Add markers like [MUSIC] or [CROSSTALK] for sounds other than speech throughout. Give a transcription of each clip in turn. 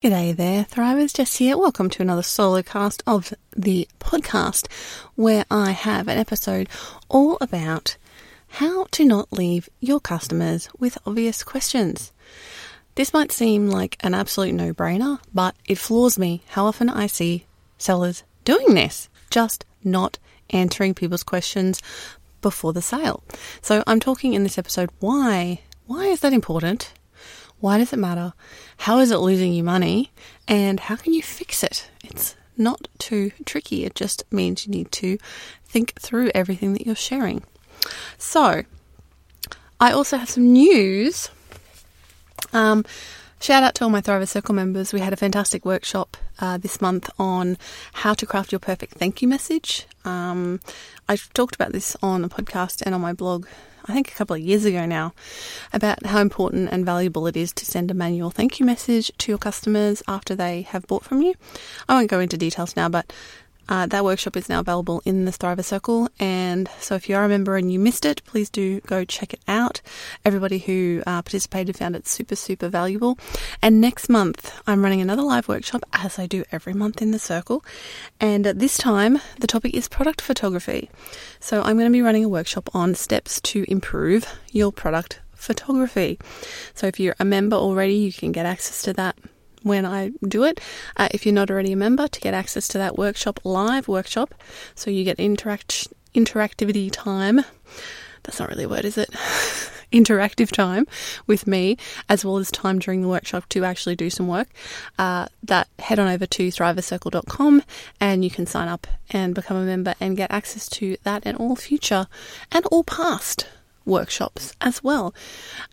G'day there, Thrivers. Jess here. Welcome to another solo cast of the podcast where I have an episode all about how to not leave your customers with obvious questions. This might seem like an absolute no brainer, but it floors me how often I see sellers doing this, just not answering people's questions before the sale. So I'm talking in this episode why why is that important? Why does it matter? How is it losing you money? And how can you fix it? It's not too tricky. It just means you need to think through everything that you're sharing. So, I also have some news. Um, shout out to all my Thriver Circle members. We had a fantastic workshop uh, this month on how to craft your perfect thank you message. Um, I've talked about this on a podcast and on my blog I think a couple of years ago now, about how important and valuable it is to send a manual thank you message to your customers after they have bought from you. I won't go into details now, but uh, that workshop is now available in the Thriver Circle, and so if you are a member and you missed it, please do go check it out. Everybody who uh, participated found it super, super valuable. And next month, I'm running another live workshop, as I do every month in the Circle, and this time the topic is product photography. So I'm going to be running a workshop on steps to improve your product photography. So if you're a member already, you can get access to that when I do it. Uh, if you're not already a member, to get access to that workshop, live workshop, so you get interact interactivity time. That's not really a word, is it? [LAUGHS] interactive time with me, as well as time during the workshop to actually do some work, uh, that head on over to thrivercircle.com and you can sign up and become a member and get access to that and all future and all past workshops as well.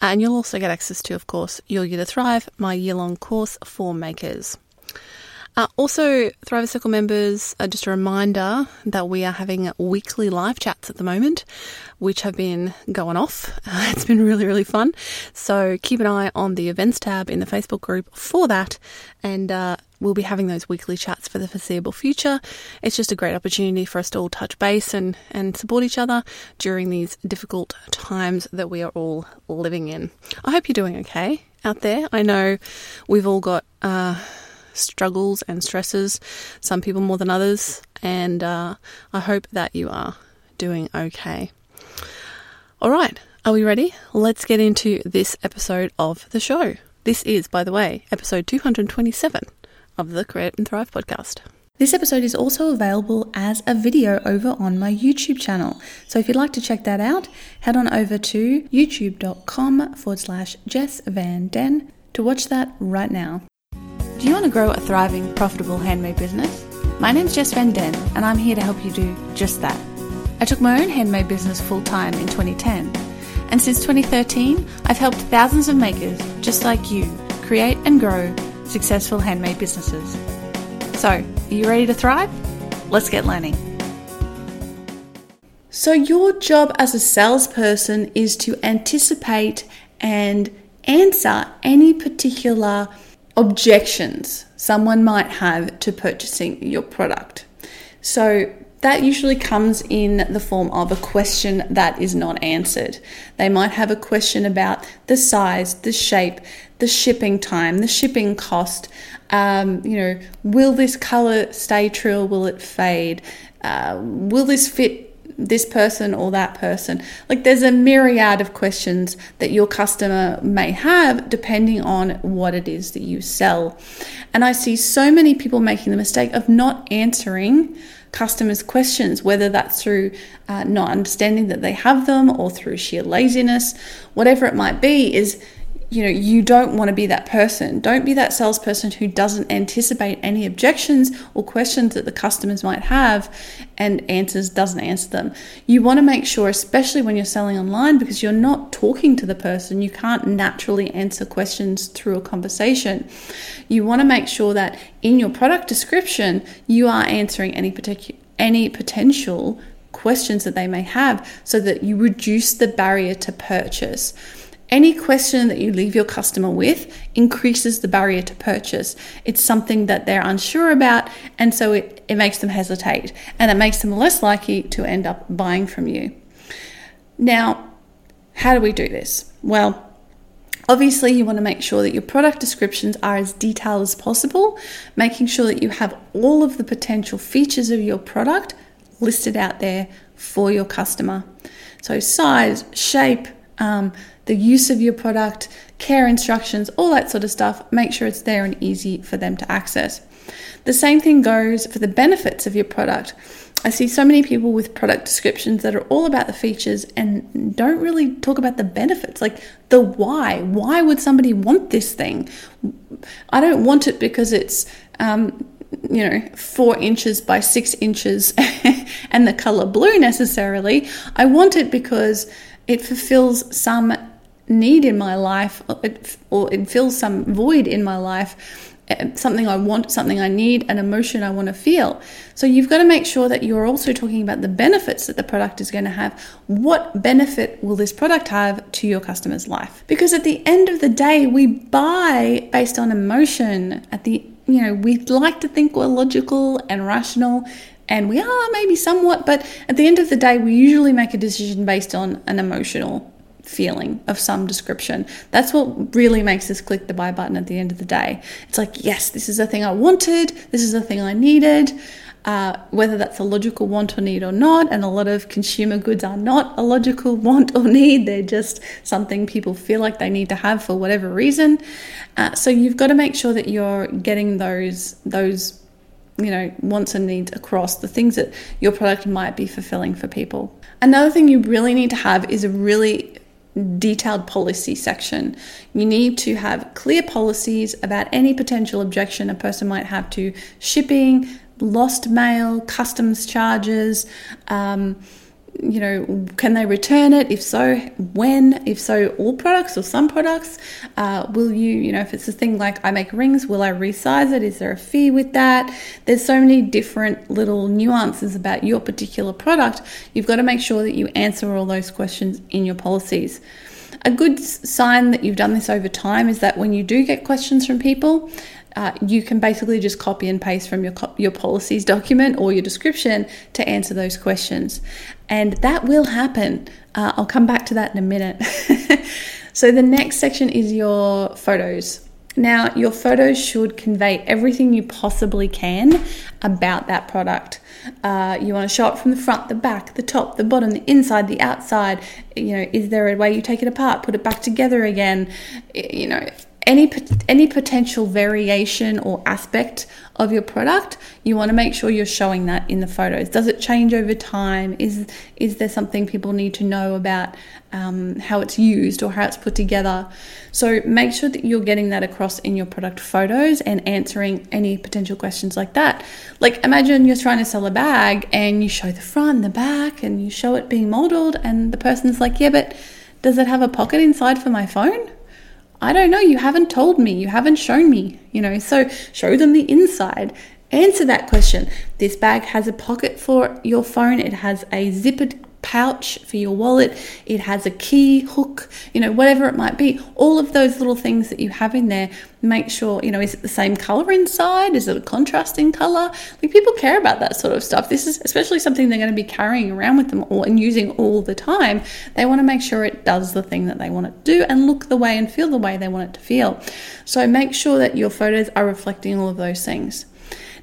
And you'll also get access to, of course, Your Year to Thrive, my year long course for makers. Uh, also, Thriver Circle members, uh, just a reminder that we are having weekly live chats at the moment, which have been going off. Uh, [LAUGHS] it's been really, really fun. So keep an eye on the events tab in the Facebook group for that. And uh, we'll be having those weekly chats for the foreseeable future. It's just a great opportunity for us to all touch base and, and support each other during these difficult times that we are all living in. I hope you're doing okay out there. I know we've all got uh, struggles and stresses, some people more than others, and uh, I hope that you are doing okay. All right, are we ready? Let's get into this episode of the show. This is, by the way, episode 227 of the Create and Thrive podcast. This episode is also available as a video over on my YouTube channel. So if you'd like to check that out, head on over to youtube.com forward slash Jess Van Den to watch that right now. Do you want to grow a thriving, profitable handmade business? My name's Jess Van Den, and I'm here to help you do just that. I took my own handmade business full time in 2010, and since 2013, I've helped thousands of makers just like you create and grow successful handmade businesses. So, are you ready to thrive? Let's get learning. So, your job as a salesperson is to anticipate and answer any particular objections someone might have to purchasing your product. So that usually comes in the form of a question that is not answered. They might have a question about the size, the shape, the shipping time, the shipping cost. Um, you know, will this color stay true will it fade? Uh, will this fit this person or that person. Like there's a myriad of questions that your customer may have depending on what it is that you sell. And I see so many people making the mistake of not answering customers' questions, whether that's through uh, not understanding that they have them or through sheer laziness, whatever it might be, is you know, you don't want to be that person. Don't be that salesperson who doesn't anticipate any objections or questions that the customers might have and answers doesn't answer them. You want to make sure, especially when you're selling online, because you're not talking to the person, you can't naturally answer questions through a conversation. You want to make sure that in your product description, you are answering any particular any potential questions that they may have so that you reduce the barrier to purchase. Any question that you leave your customer with increases the barrier to purchase. It's something that they're unsure about, and so it, it makes them hesitate and it makes them less likely to end up buying from you. Now, how do we do this? Well, Obviously, you want to make sure that your product descriptions are as detailed as possible, making sure that you have all of the potential features of your product listed out there for your customer. So, size, shape, um, the use of your product, care instructions, all that sort of stuff, make sure it's there and easy for them to access. The same thing goes for the benefits of your product. I see so many people with product descriptions that are all about the features and don't really talk about the benefits, like the why. Why would somebody want this thing? I don't want it because it's, um, you know, four inches by six inches [LAUGHS] and the color blue necessarily. I want it because it fulfills some need in my life or it fills some void in my life Eh, something I want, something I need, an emotion I want to feel. So you've got to make sure that you're also talking about the benefits that the product is going to have. What benefit will this product have to your customer's life? Because at the end of the day, we buy based on emotion. At the you know, we like to think we're logical and rational, and we are maybe somewhat, but at the end of the day, we usually make a decision based on an emotional feeling of some description. That's what really makes us click the buy button at the end of the day. It's like, yes, this is a thing I wanted, this is a thing I needed. Uh, whether that's a logical want or need or not, and a lot of consumer goods are not a logical [LAUGHS] want or need, they're just something people feel like they need to have for whatever reason. Uh, so you've got to make sure that you're getting those those you know wants and needs across the things that your product might be fulfilling for people. Another thing you really need to have is a really detailed policy section. You need to have clear policies about any potential objection a person might have to shipping, lost mail, customs charges. Um, you know, can they return it? If so, when? If so, all products or some products? Uh, will you, you know, if it's a thing like I make rings, will I resize it? Is there a fee with that? There's so many different little nuances about your particular product. You've got to make sure that you answer all those questions in your policies. A good sign that you've done this over time is that when you do get questions from people, uh, you can basically just copy and paste from your your policies document or your description to answer those questions, and that will happen. Uh, I'll come back to that in a minute. [LAUGHS] so the next section is your photos. Now, your photos should convey everything you possibly can about that product. Uh, you want to show it from the front, the back, the top, the bottom, the inside, the outside. You know, is there a way you take it apart, put it back together again? You know, any any potential variation or aspect of your product you want to make sure you're showing that in the photos. Does it change over time? Is is there something people need to know about um, how it's used or how it's put together? So make sure that you're getting that across in your product photos and answering any potential questions like that. Like imagine you're trying to sell a bag and you show the front the back and you show it being modeled and the person's like yeah but does it have a pocket inside for my phone I don't know, you haven't told me, you haven't shown me, you know. So show them the inside. Answer that question. This bag has a pocket for your phone, it has a zippered pouch for your wallet, it has a key hook, you know, whatever it might be. All of those little things that you have in there, make sure, you know, is it the same color inside? Is it a contrasting color? Like people care about that sort of stuff. This is especially something they're going to be carrying around with them all and using all the time. They want to make sure it does the thing that they want it to do and look the way and feel the way they want it to feel. So make sure that your photos are reflecting all of those things.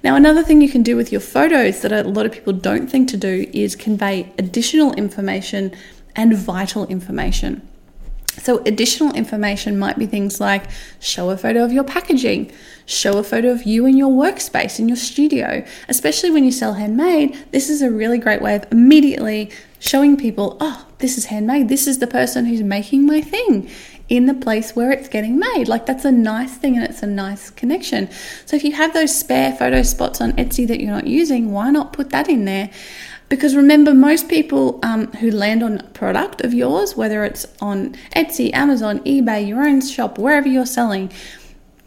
Now, another thing you can do with your photos that a lot of people don't think to do is convey additional information and vital information. So, additional information might be things like show a photo of your packaging, show a photo of you in your workspace, in your studio. Especially when you sell handmade, this is a really great way of immediately showing people, oh, this is handmade. This is the person who's making my thing in the place where it's getting made. Like that's a nice thing and it's a nice connection. So if you have those spare photo spots on Etsy that you're not using, why not put that in there? Because remember, most people um, who land on product of yours, whether it's on Etsy, Amazon, eBay, your own shop, wherever you're selling,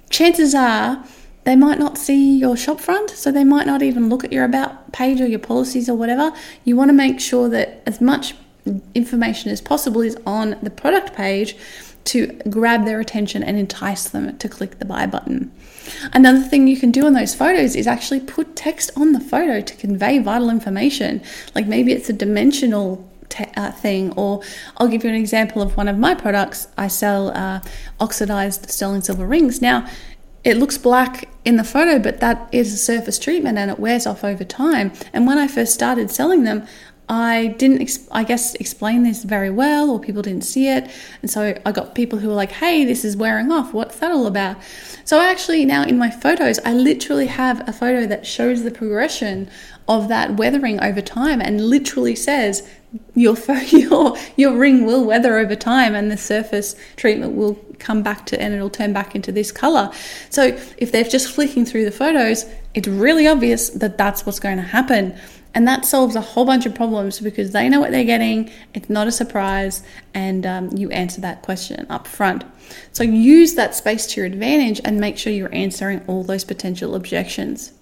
chances are they might not see your shop front, so they might not even look at your about page or your policies or whatever. You want to make sure that as much information as possible is on the product page to grab their attention and entice them to click the buy button. Another thing you can do on those photos is actually put text on the photo to convey vital information. Like maybe it's a dimensional uh, thing. Or I'll give you an example of one of my products. I sell uh, oxidized sterling silver rings. Now, it looks black in the photo, but that is a surface treatment and it wears off over time. And when I first started selling them, I didn't, I guess, explain this very well, or people didn't see it. And so I got people who were like, hey, this is wearing off. What's that all about? So I actually, now in my photos, I literally have a photo that shows the progression of that weathering over time and literally says, your, [LAUGHS] your, your ring will weather over time and the surface treatment will come back to and it'll turn back into this color. So if they're just flicking through the photos, it's really obvious that that's what's going to happen. And that solves a whole bunch of problems because they know what they're getting, it's not a surprise, and um, you answer that question up front. So use that space to your advantage and make sure you're answering all those potential objections.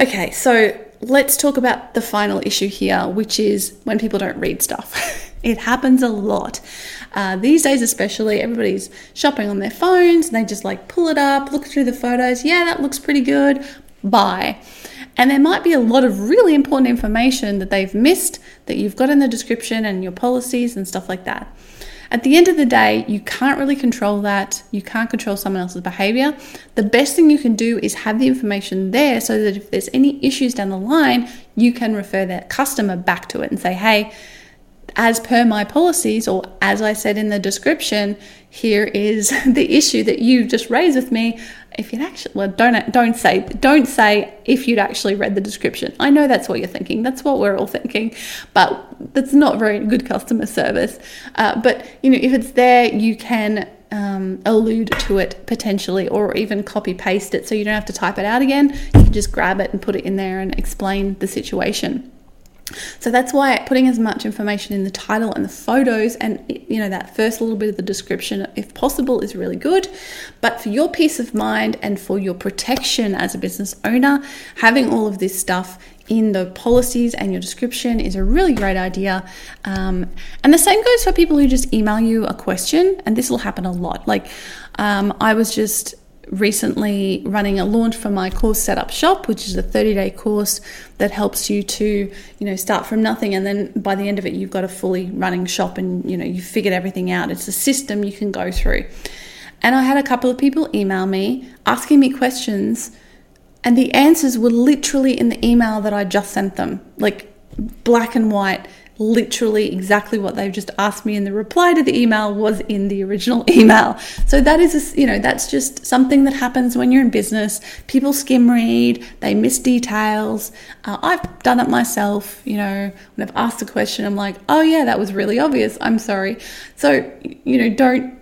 Okay, so let's talk about the final issue here, which is when people don't read stuff. [LAUGHS] it happens a lot. Uh, these days, especially, everybody's shopping on their phones. And they just like pull it up, look through the photos. Yeah, that looks pretty good. Buy. And there might be a lot of really important information that they've missed that you've got in the description and your policies and stuff like that. At the end of the day, you can't really control that. You can't control someone else's behavior. The best thing you can do is have the information there so that if there's any issues down the line, you can refer that customer back to it and say, hey, as per my policies, or as I said in the description, here is [LAUGHS] the issue that you just raised with me. If you'd actually, well, don't don't say don't say if you'd actually read the description. I know that's what you're thinking. That's what we're all thinking, but that's not very good customer service. Uh, but you know, if it's there, you can um, allude to it potentially, or even copy paste it, so you don't have to type it out again. You can just grab it and put it in there and explain the situation. So that's why putting as much information in the title and the photos and you know that first little bit of the description if possible is really good. But for your peace of mind and for your protection as a business owner, having all of this stuff in the policies and your description is a really great idea. Um, and the same goes for people who just email you a question, and this will happen a lot. Like, um, I was just recently running a launch for my course setup shop which is a 30 day course that helps you to you know start from nothing. And then by the end of it you've got a fully running shop and you know you've figured everything out. It's a system you can go through. And i had a couple of people email me asking me questions and the answers were literally in the email that i just sent them like black and white literally exactly what they've just asked me and the reply to the email was in the original [LAUGHS] email. So that is a, you know that's just something that happens when you're in business. People skim read they miss details. Uh, i've done it myself you know when i've asked a question i'm like oh yeah that was really obvious. I'm sorry. So you know don't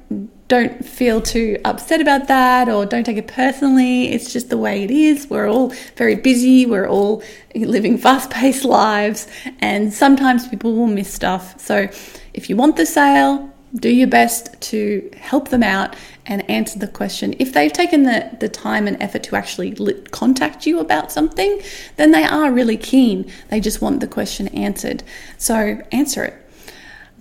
don't feel too upset about that or don't take it personally. It's just the way it is. We're all very busy, we're all living fast paced [LAUGHS] lives, and sometimes people will miss stuff. So if you want the sale, do your best to help them out and answer the question. If they've taken the, the time and effort to actually contact you about something, then they are really keen. They just want the question answered. So answer it.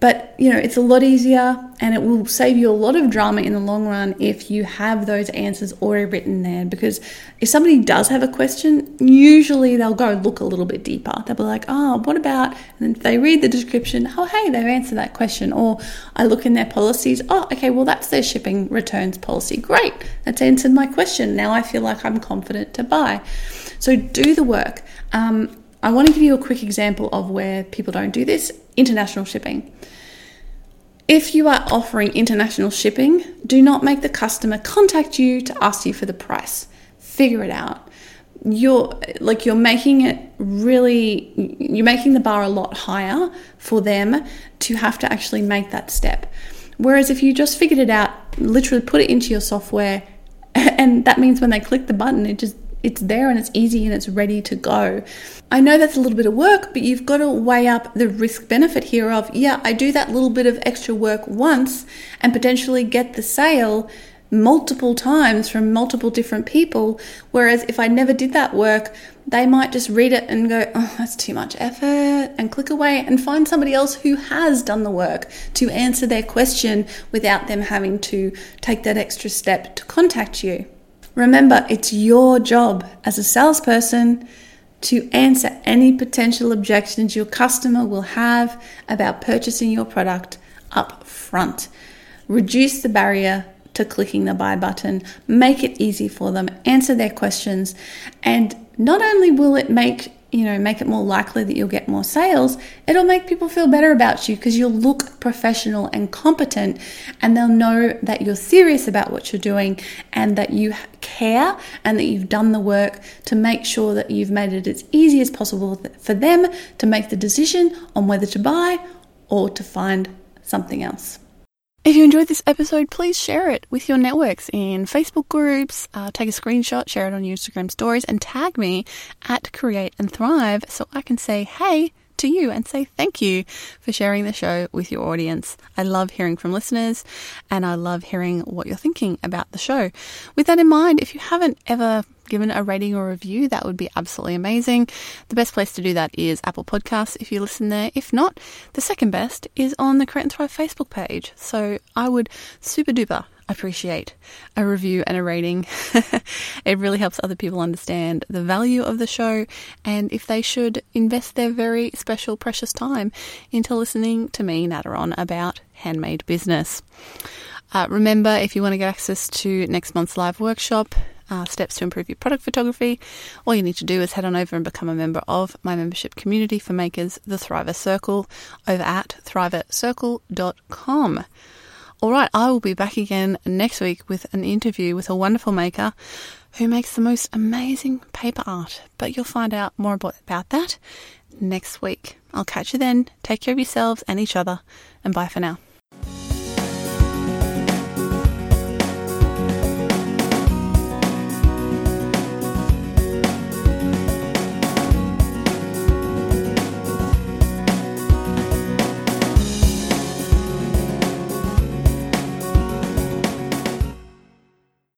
But you know, it's a lot easier and it will save you a lot of drama in the long run if you have those answers already written there. Because if somebody does have a question, usually they'll go look a little bit deeper. They'll be like, oh, what about? And then if they read the description, oh, hey, they've answered that question. Or I look in their policies, oh, okay, well, that's their shipping returns policy. Great, that's answered my question. Now I feel like I'm confident to buy. So do the work. Um, I want to give you a quick example of where people don't do this international shipping. If you are offering international shipping, do not make the customer contact you to ask you for the price. Figure it out. You're like you're making it really you're making the bar a lot higher for them to have to actually make that step. Whereas if you just figured it out, literally put it into your software [LAUGHS] and that means when they click the button it just it's there and it's easy and it's ready to go. I know that's a little bit of work, but you've got to weigh up the risk benefit here of, yeah, I do that little bit of extra work once and potentially get the sale multiple times from multiple different people. Whereas if I never did that work, they might just read it and go, oh, that's too much effort, and click away and find somebody else who has done the work to answer their question without them having to take that extra step to contact you. Remember, it's your job as a salesperson to answer any potential objections your customer will have about purchasing your product up front. Reduce the barrier to clicking the buy button, make it easy for them, answer their questions, and not only will it make you know make it more likely that you'll get more sales it'll make people feel better about you because you'll look professional and competent and they'll know that you're serious about what you're doing and that you care and that you've done the work to make sure that you've made it as easy as possible for them to make the decision on whether to buy or to find something else if you enjoyed this episode, please share it with your networks in Facebook groups. Uh, take a screenshot, share it on your Instagram stories, and tag me at Create and Thrive so I can say, hey, to you and say thank you for sharing the show with your audience. I love hearing from listeners and I love hearing what you're thinking about the show. With that in mind, if you haven't ever given a rating or review, that would be absolutely amazing. The best place to do that is Apple Podcasts if you listen there. If not, the second best is on the Create and Thrive Facebook page. So I would super duper appreciate a review and a rating. [LAUGHS] it really helps other people understand the value of the show and if they should invest their very special, precious time into listening to me natter on about handmade business. Uh, remember, if you want to get access to next month's live workshop, uh, steps to improve your product photography, all you need to do is head on over and become a member of my membership community for makers, the Thriver Circle, over at thrivercircle.com. All right, I will be back again next week with an interview with a wonderful maker who makes the most amazing paper art. But you'll find out more about that next week. I'll catch you then. Take care of yourselves and each other, and bye for now.